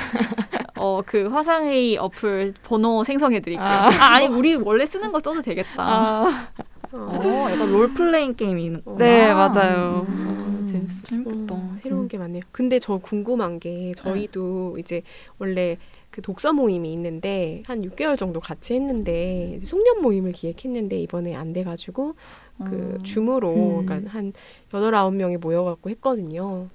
어 그 화상회의 어플 번호 생성해드릴게요. 아. 아. 니 우리 원래 쓰는 거 써도 되겠다. 아, 어, 약간 롤플레잉 게임이 있는 거. 네 아. 맞아요. 음. 아, 재밌어. 재밌겠다. 어, 새로운 음. 게 많네요. 근데 저 궁금한 게 저희도 이제 원래 그 독서 모임이 있는데 한 6개월 정도 같이 했는데 이제 송년 모임을 기획했는데 이번에 안 돼가지고 그 음. 줌으로 음. 그러니까 한 여덟 아홉 명이 모여갖고 했거든요.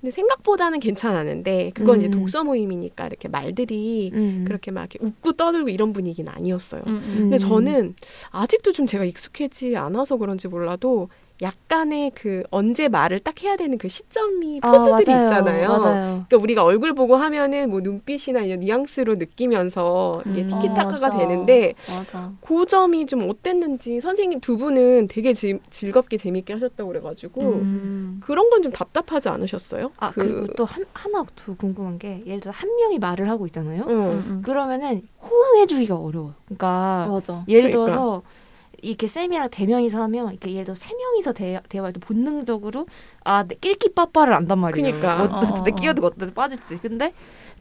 근데 생각보다는 괜찮았는데 그건 이제 음. 독서 모임이니까 이렇게 말들이 음. 그렇게 막 이렇게 웃고 떠들고 이런 분위기는 아니었어요. 음, 음. 근데 음. 저는 아직도 좀 제가 익숙해지 않아서 그런지 몰라도 약간의 그 언제 말을 딱 해야 되는 그 시점이 아, 포즈들이 맞아요. 있잖아요. 맞아요. 그러니까 우리가 얼굴 보고 하면은 뭐 눈빛이나 이런 뉘앙스로 느끼면서 이게 음. 티키타카가 어, 맞아. 되는데 맞아. 그 점이 좀 어땠는지 선생님 두 분은 되게 지- 즐겁게 재밌게 하셨다고 그래가지고 음. 그런 건 좀 답답하지 않으셨어요? 아 그- 그리고 또 한, 하나 더 궁금한 게 예를 들어 한 명이 말을 하고 있잖아요. 음. 그러면은 호응해주기가 어려워. 그러니까 맞아. 예를 그러니까. 들어서 이렇게 쌤이랑 대면이서 하면 이렇게 예를 들어 세 명이서 대, 대화할 때 본능적으로 아내 낄끼 빠빠를 안단 말이에요. 그니까. 어떻게 어, 어. 끼어들고 어떻게 빠질지. 근데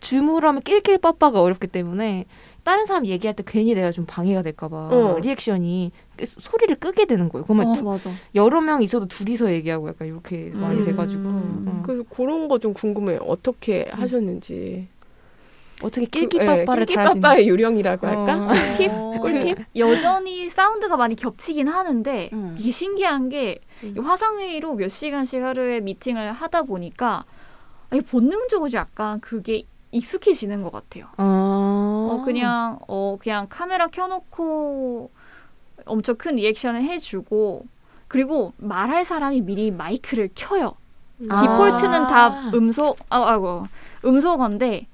줌으로 하면 낄낄 빠빠가 어렵기 때문에 다른 사람 얘기할 때 괜히 내가 좀 방해가 될까봐 어. 리액션이 그 소리를 끄게 되는 거예요. 그러면 어, 두- 맞아. 여러 명 있어도 둘이서 얘기하고 약간 이렇게 많이 음. 돼가지고 어. 그래서 그런 거 좀 궁금해요. 어떻게 하셨는지. 어떻게 그, 낄끼 예, 빠빠를 낄끼빠빠의 요령이라고 할까? 어. 팁? 어, 꿀팁? 여전히 사운드가 많이 겹치긴 하는데 음. 이게 신기한 게 음. 이 화상회의로 몇 시간씩 하루에 미팅을 하다 보니까 본능적으로 약간 그게 익숙해지는 것 같아요. 아. 어 그냥 어 그냥 카메라 켜놓고 엄청 큰 리액션을 해주고 그리고 말할 사람이 미리 마이크를 켜요. 아. 디폴트는 다 음소 아 아고 음소거인데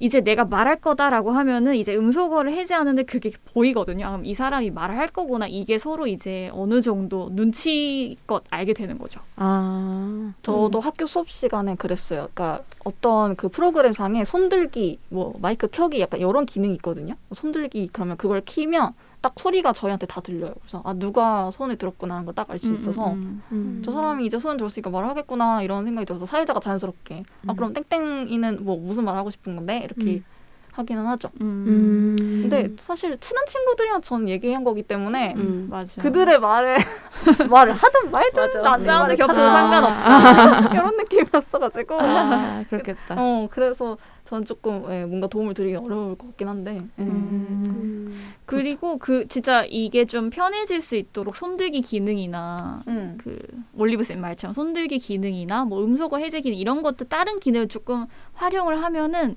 이제 내가 말할 거다라고 하면은 이제 음소거를 해제하는데 그게 보이거든요. 아, 그럼 이 사람이 말을 할 거구나. 이게 서로 이제 어느 정도 눈치껏 알게 되는 거죠. 아. 저도 학교 수업 시간에 그랬어요. 그러니까 어떤 그 프로그램상에 손들기, 뭐 마이크 켜기 약간 이런 기능이 있거든요. 손들기 그러면 그걸 키면 딱 소리가 저희한테 다 들려요. 그래서 아 누가 손을 들었구나 하는 걸 딱 알 수 있어서 음, 음. 저 사람이 이제 손을 들었으니까 말을 하겠구나 이런 생각이 들어서 사회자가 자연스럽게 아 음. 그럼 땡땡이는 뭐 무슨 말 하고 싶은 건데 이렇게 음. 하기는 하죠. 음. 음. 근데 사실 친한 친구들이랑 저는 얘기한 거기 때문에 음. 그들의 말에 말을 하든 말든. 나내 사운드 겹쳐도 상관없다. 이런 느낌이었어가지고 아, 그렇겠다. 어 그래서 전 조금 예, 뭔가 도움을 드리기 어려울 것 같긴 한데 예. 음. 그리고 그 진짜 이게 좀 편해질 수 있도록 손들기 기능이나 음. 그 올리브 쌤 말처럼 손들기 기능이나 뭐 음소거 해제 기능 이런 것도 다른 기능을 조금 활용을 하면은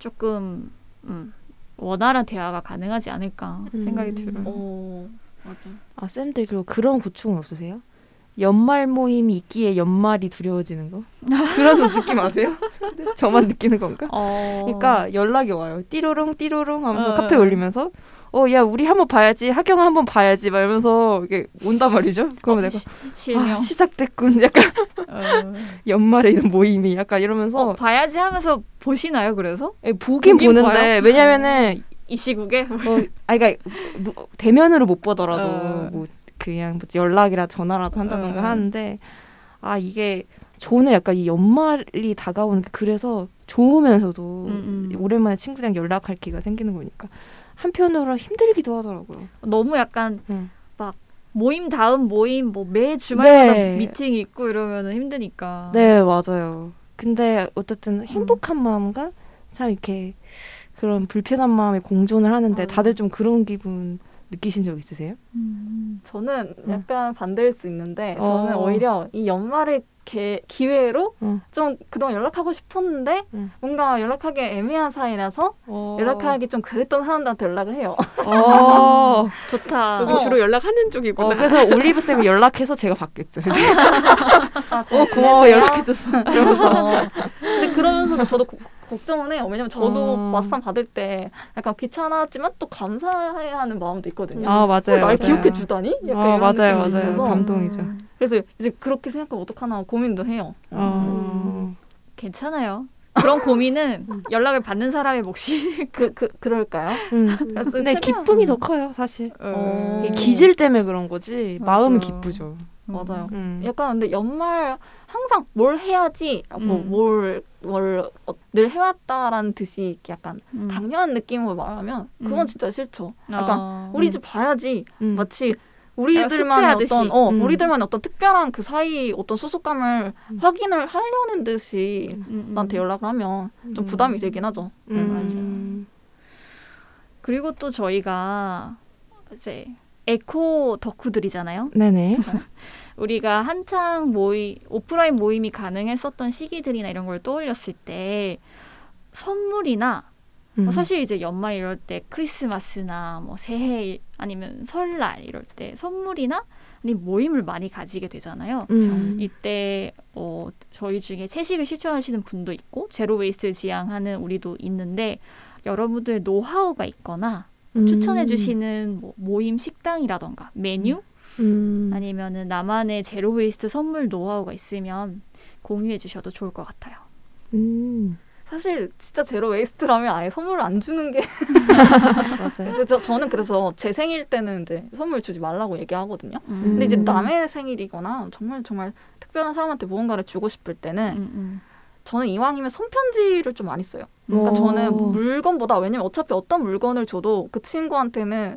조금 음, 원활한 대화가 가능하지 않을까 생각이 음. 들어요. 어 맞아. 아 쌤들 그리고 그런 고충은 없으세요? 연말 모임이 있기에 연말이 두려워지는 거? 그런 느낌 아세요? 저만 느끼는 건가? 어. 그러니까 연락이 와요. 띠로롱 띠로롱 하면서 어, 카톡 어. 올리면서 어 야 우리 한번 봐야지 하경아 한번 봐야지 막 이러면서 이게 온단 말이죠. 그러면 내가 실명. 아 시작됐군. 약간 어. 연말에 이런 모임이 약간 이러면서 어, 봐야지 하면서 보시나요? 그래서 예, 보긴 보긴 보는데 봐요? 왜냐면은 이 시국에 어, 아 그러니까 누- 대면으로 못 보더라도 어. 뭐 그냥 뭐 연락이라 전화라도 한다던가 어. 하는데 아 이게 저는 약간 이 연말이 다가오는 게 그래서 좋으면서도 음, 음. 오랜만에 친구랑 연락할 기회가 생기는 거니까 한편으로 힘들기도 하더라고요. 너무 약간 음. 막 모임 다음 모임 뭐 매 주말마다 네. 미팅 있고 이러면은 힘드니까. 네 맞아요. 근데 어쨌든 행복한 마음과 참 이렇게 그런 불편한 마음에 공존을 하는데 어. 다들 좀 그런 기분 느끼신 적 있으세요? 음. 저는 음. 약간 반대일 수 있는데 저는 어. 오히려 이 연말을 개, 기회로 어. 좀 그동안 연락하고 싶었는데 음. 뭔가 연락하기 애매한 사이라서 연락하기 좀 그랬던 사람들한테 연락을 해요. 어. 좋다. 여기 어. 주로 연락하는 쪽이구나. 어, 그래서 올리브 쌤을 연락해서 제가 받겠죠. 아, 어, 고마워 연락해줘서. 이러면서. 근데 그러면서도 저도 고- 걱정은 해요. 왜냐면 저도 어. 맞상 받을 때 약간 귀찮았지만 또 감사해야 하는 마음도 있거든요. 아 어, 맞아요. 날 맞아요. 기억해 주다니? 약간 아 이런 맞아요 느낌이 맞아요. 있어서 감동이죠. 그래서 이제 그렇게 생각하면 어떡하나 고민도 해요. 어. 괜찮아요. 그런 고민은 연락을 받는 사람의 몫이 그, 그, 그럴까요? 음. 그래서 근데 최대한- 기쁨이 더 커요, 사실. 어. 기질 때문에 그런 거지. 맞아. 마음이 기쁘죠. 맞아요. 음. 약간 근데 연말 항상 뭘 해야지라고 음. 뭘뭘 어, 늘 해왔다라는 듯이 약간 음. 당연한 느낌으로 말하면 그건 음. 진짜 싫죠. 약간 어. 우리 집 봐야지 음. 마치 우리들만. 어떤 어 음. 우리들만 어떤 특별한 그 사이 어떤 소속감을 음. 확인을 하려는 듯이 음, 음. 나한테 연락을 하면 좀 음. 부담이 되긴 하죠. 음. 그리고 또 저희가 이제 에코 덕후들이잖아요. 네네. 우리가 한창 모임 오프라인 모임이 가능했었던 시기들이나 이런 걸 떠올렸을 때 선물이나 음. 뭐 사실 이제 연말 이럴 때 크리스마스나 뭐 새해 아니면 설날 이럴 때 선물이나 아니 모임을 많이 가지게 되잖아요. 음. 이때 어, 저희 중에 채식을 실천하시는 분도 있고 zero waste를 지향하는 우리도 있는데 여러분들 노하우가 있거나 음. 추천해 주시는 뭐 모임 식당이라던가 메뉴 음. 아니면은 나만의 zero waste 선물 노하우가 있으면 공유해 주셔도 좋을 것 같아요. 음. 사실 진짜 zero waste라면 아예 선물을 안 주는 게 맞아요. 그래서 저는 그래서 제 생일 때는 이제 선물 주지 말라고 얘기하거든요. 음. 근데 이제 음. 남의 생일이거나 정말 정말 특별한 사람한테 무언가를 주고 싶을 때는 음, 음. 저는 이왕이면 손편지를 좀 많이 써요. 그러니까 오. 저는 물건보다 왜냐면 어차피 어떤 물건을 줘도 그 친구한테는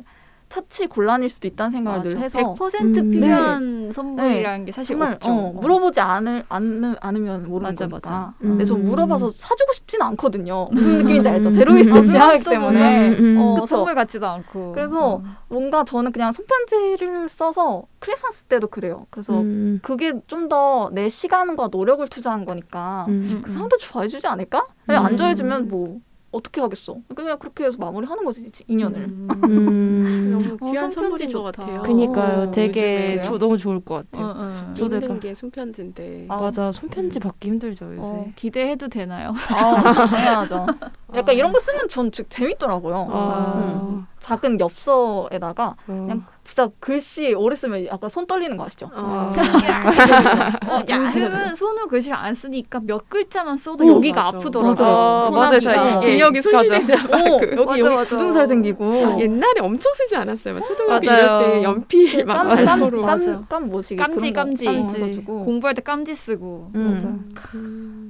처치 곤란일 수도 있다는 생각을 늘 해서 100% 음. 필요한 선물이라는 게 사실 정말 없죠. 어, 물어보지 않을 않으, 않으면 모르는 맞아, 거니까. 맞아. 근데 저 음. 물어봐서 사주고 싶지는 않거든요. 무슨 느낌인지 알죠? zero waste 음. 지향하기 또 때문에. 음, 음. 어, 그쵸? 선물 같지도 않고. 그래서 음. 뭔가 저는 그냥 손편지를 써서 크리스마스 때도 그래요. 그래서 음. 그게 좀 더 내 시간과 노력을 투자한 거니까 음. 그 사람도 좋아해주지 않을까? 음. 안 좋아해주면 뭐 어떻게 하겠어? 그냥 그렇게 해서 마무리하는 거지 인연을. 음. 음. 너무 어, 귀한 손편지 선물인 것. 같아요. 그니까요. 어, 되게? 저 너무 좋을 것 어, 같아요. 어. 저도 읽는 약간- 게 손편지인데. 아, 맞아. 손편지 받기 힘들죠 요새. 어, 기대해도 되나요? 아, 당연하죠. 약간 이런 거 쓰면 전 즉- 재밌더라고요. 아. 음. 작은 엽서에다가 어. 그냥 진짜 글씨 오래 쓰면 약간 손 떨리는 거 아시죠? 어. 어, 요즘은 손으로 글씨를 안 쓰니까 몇 글자만 써도 오, 여기가 맞아. 아프더라고요. 맞아요. 소나기가. 맞아요. 이게 기억이 손실되나 봐. 어, 그. 여기 맞아, 여기 맞아. 굳은 살 생기고 옛날에 엄청 쓰지 않았어요. 막 초등학교. 이럴 때 연필 막 깜, 발토로. 깜, 맞아. 깜, 깜 뭐지? 깜지 깜지. 깜지. 해가지고. 공부할 때 깜지 쓰고. 음. 맞아. 음.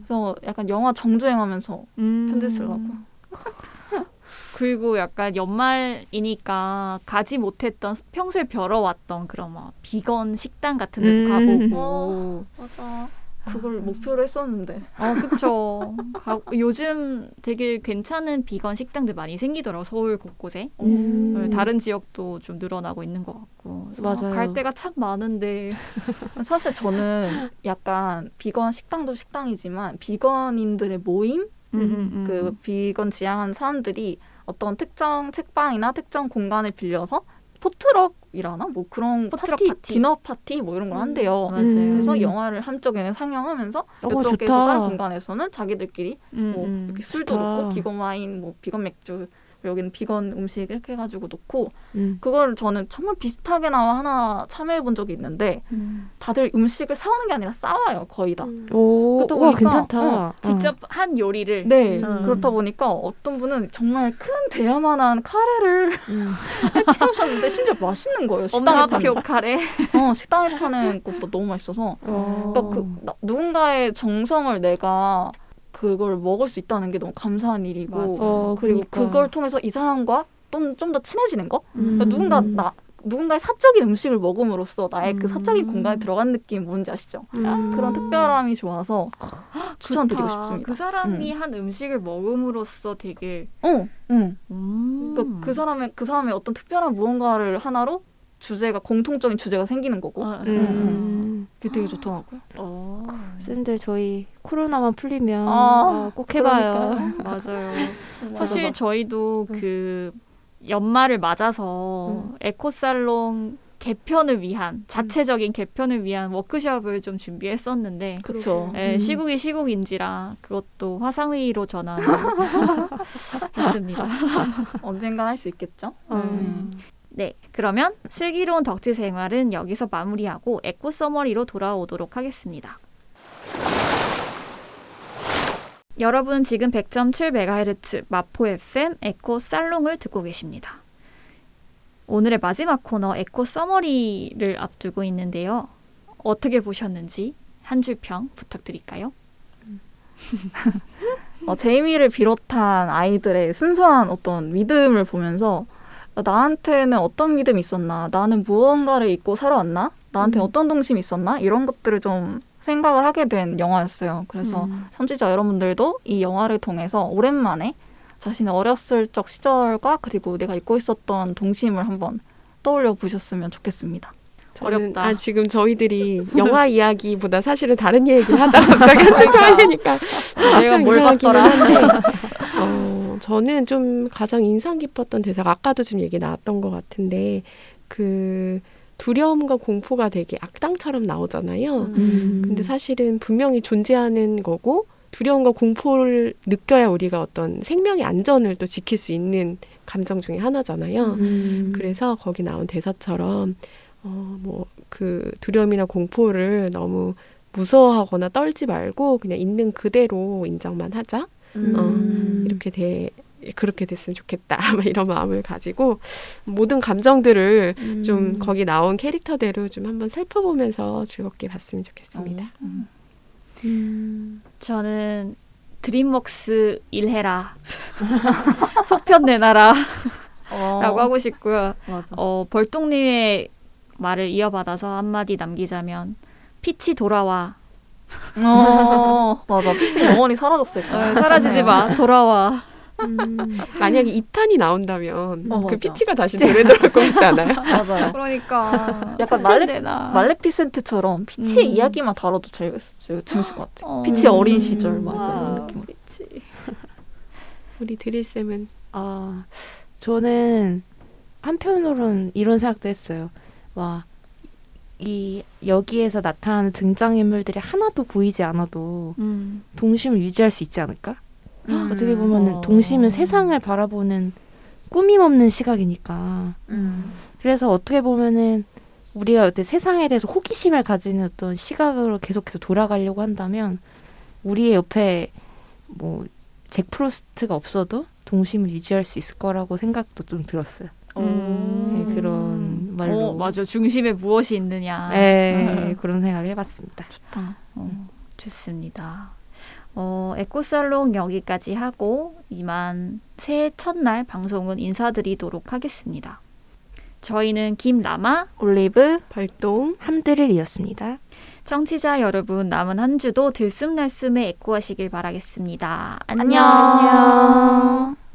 그래서 약간 영화 정주행하면서 음. 편지 쓰려고. 그리고 약간 연말이니까 가지 못했던 평소에 벼러왔던 그런 막 비건 식당 같은 데도 음. 가보고. 어. 맞아. 그걸 목표로 했었는데. 아, 그쵸. 가, 요즘 되게 괜찮은 비건 식당들 많이 생기더라고, 서울 곳곳에. 음. 다른 지역도 좀 늘어나고 있는 것 같고. 그래서 맞아요. 갈 데가 참 많은데. 사실 저는 약간 비건 식당도 식당이지만 비건인들의 모임, 음, 음, 음. 그 비건 지향한 사람들이 어떤 특정 책방이나 특정 공간을 빌려서 potluck이라나 뭐 그런 potluck 파티, 파티. 디너 파티 뭐 이런 걸 한대요. 맞아요. 음. 그래서 영화를 한쪽에는 상영하면서 어, 이쪽에서. 다른 공간에서는 자기들끼리 음, 뭐 음. 이렇게 술도 좋다. 놓고 비건 와인, 뭐 비건 맥주 여기는 비건 음식 이렇게 해가지고 놓고 음. 그걸 저는 정말 비슷하게나마 하나 참여해 본 적이 있는데 음. 다들 음식을 사오는 게 아니라 싸와요 거의 다. 음. 오, 그러다 와 보니까, 괜찮다. 어, 직접 한 요리를. 네 음. 그렇다 보니까 어떤 분은 정말 큰 대야만한 카레를 음. 해오셨는데 심지어 맛있는 거예요 식당에 파는 카레. 어 식당에 파는 것보다 너무 맛있어서 어. 그러니까 그 나- 누군가의 정성을 내가 그걸 먹을 수 있다는 게 너무 감사한 일이고 맞아. 어, 그리고 그니까. 그걸 통해서 이 사람과 좀 좀 더 친해지는 거 음. 그러니까 누군가 나 누군가의 사적인 음식을 먹음으로써 나의 그 음. 사적인 공간에 들어간 느낌 뭔지 아시죠? 음. 그런 특별함이 좋아서 추천드리고 좋다. 싶습니다. 그 사람이 한 음식을 먹음으로써 되게 어, 응. 음. 그러니까 그 사람의 그 사람의 어떤 특별한 무언가를 하나로 주제가 공통적인 주제가 생기는 거고 아, 음. 그게 되게 좋더라고요. 어. 쌤들 저희 코로나만 풀리면 아, 아, 꼭 해봐요. 맞아요. 맞아, 사실 맞아. 저희도 음. 그 연말을 맞아서 음. 에코살롱 개편을 위한 자체적인 개편을 위한 워크숍을 좀 준비했었는데 그렇죠. 예, 음. 시국이 시국인지라 그것도 화상회의로 전환했습니다. 언젠간 할 수 있겠죠. 음. 네, 그러면 슬기로운 덕질 생활은 여기서 마무리하고 에코 summary로 돌아오도록 하겠습니다. 여러분 지금 100.7MHz 마포 FM 에코 살롱을 듣고 계십니다. 오늘의 마지막 코너 에코 summary를 앞두고 있는데요. 어떻게 보셨는지 한 줄 평 부탁드릴까요? 어, 제이미를 비롯한 아이들의 순수한 어떤 믿음을 보면서 나한테는 어떤 믿음이 있었나, 나는 무언가를 잊고 살아왔나, 나한테 음. 어떤 동심이 있었나 이런 것들을 좀 생각을 하게 된 영화였어요. 그래서 음. 선지자 여러분들도 이 영화를 통해서 오랜만에 자신의 어렸을 적 시절과 그리고 내가 잊고 있었던 동심을 한번 떠올려 보셨으면 좋겠습니다. 어렵다. 아, 지금 저희들이 영화 이야기보다 사실은 다른 얘기를 하다 갑자기 한줄 평이니까 내가 뭘 봤더라? 한데, 어, 저는 좀 가장 인상 깊었던 대사가 아까도 좀 얘기 나왔던 것 같은데 그 두려움과 공포가 되게 악당처럼 나오잖아요. 음. 근데 사실은 분명히 존재하는 거고 두려움과 공포를 느껴야 우리가 어떤 생명의 안전을 또 지킬 수 있는 감정 중에 하나잖아요. 음. 그래서 거기 나온 대사처럼 어 뭐 그 두려움이나 공포를 너무 무서워하거나 떨지 말고 그냥 있는 그대로 인정만 하자 음. 이렇게 돼 그렇게 됐으면 좋겠다 막 이런 마음을 가지고 모든 감정들을 음. 좀 거기 나온 캐릭터대로 좀 한번 살펴보면서 즐겁게 봤으면 좋겠습니다. 음. 음. 저는 드림웍스 일해라. 속편 내놔라. 어, 라고 하고 싶고요. 맞아. 어, 벌똥님의 말을 이어받아서 한마디 남기자면 피치 돌아와. 어, 맞아. 피치 영원히 사라졌을 거야. 어, 사라지지 마. 돌아와. 음. 만약에 2탄이 나온다면 어, 그 맞아. 피치가 다시 노래 들어올 것 같지 않아요? 맞아요. 그러니까 약간 말레- 말레피센트처럼 피치의 음. 이야기만 다뤄도 재밌, 재밌을 것 같아. 어. 피치 어린 시절 막 와, 이런 느낌. 피치. 우리 드릴 쌤은 아, 저는 한편으로는 이런 생각도 했어요. 와, 이 여기에서 나타나는 등장인물들이 하나도 보이지 않아도 음. 동심을 유지할 수 있지 않을까? 음. 어떻게 보면은 어. 동심은 세상을 바라보는 꾸밈 없는 시각이니까. 음. 그래서 어떻게 보면은 우리가 어때 세상에 대해서 호기심을 가지는 어떤 시각으로 계속해서 돌아가려고 한다면 우리의 옆에 뭐 잭 프로스트가 없어도 동심을 유지할 수 있을 거라고 생각도 좀 들었어요. 음. 네, 그런 말로. 어, 맞아. 중심에 무엇이 있느냐. 네, 그런 생각을 해봤습니다. 어, 좋습니다. 어, 에코살롱 여기까지 하고 이만 새해 첫날 방송은 인사드리도록 하겠습니다. 저희는 김라마, 올리브 발동 함드를이었습니다. 청취자 여러분 남은 한 주도 들숨날숨에 에코하시길 바라겠습니다. 안녕. 안녕.